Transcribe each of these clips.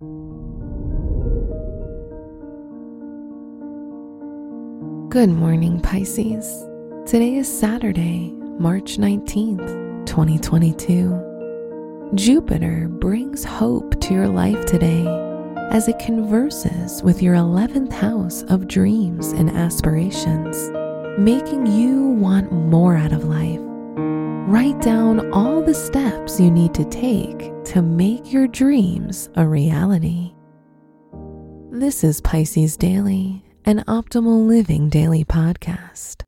Good morning, Pisces. Today is Saturday, March 19th, 2022. Jupiter brings hope to your life today as it converses with your 11th house of dreams and aspirations, making you want more out of life. Write down all the steps you need to take to make your dreams a reality. This is Pisces Daily an optimal living daily podcast.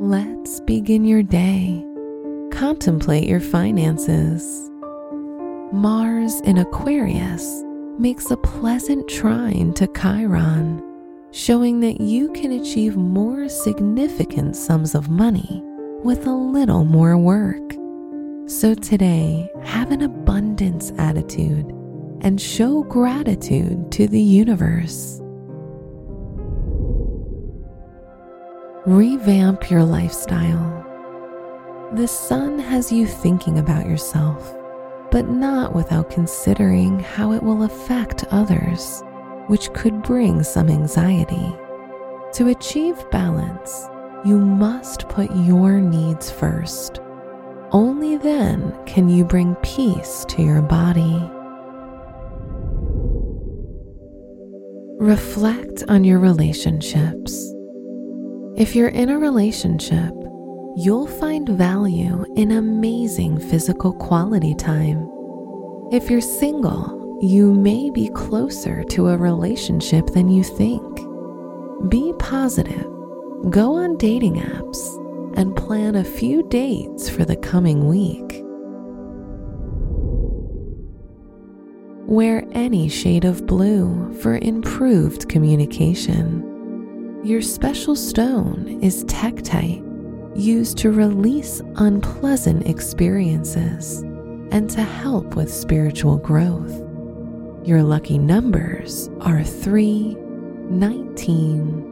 Let's begin your day. Contemplate your finances. Mars in Aquarius makes a pleasant trine to Chiron, showing that you can achieve more significant sums of money with a little more work. So today, have an abundance attitude and show gratitude to the universe. Revamp your lifestyle. The sun has you thinking about yourself, but not without considering how it will affect others, which could bring some anxiety. To achieve balance, you must put your needs first. Only then can you bring peace to your body. Reflect on your relationships. If you're in a relationship, you'll find value in amazing physical quality time. If you're single, you may be closer to a relationship than you think. Be positive, go on dating apps, and plan a few dates for the coming week. Wear any shade of blue for improved communication. Your special stone is Tektite, used to release unpleasant experiences and to help with spiritual growth. Your lucky numbers are 3, 19,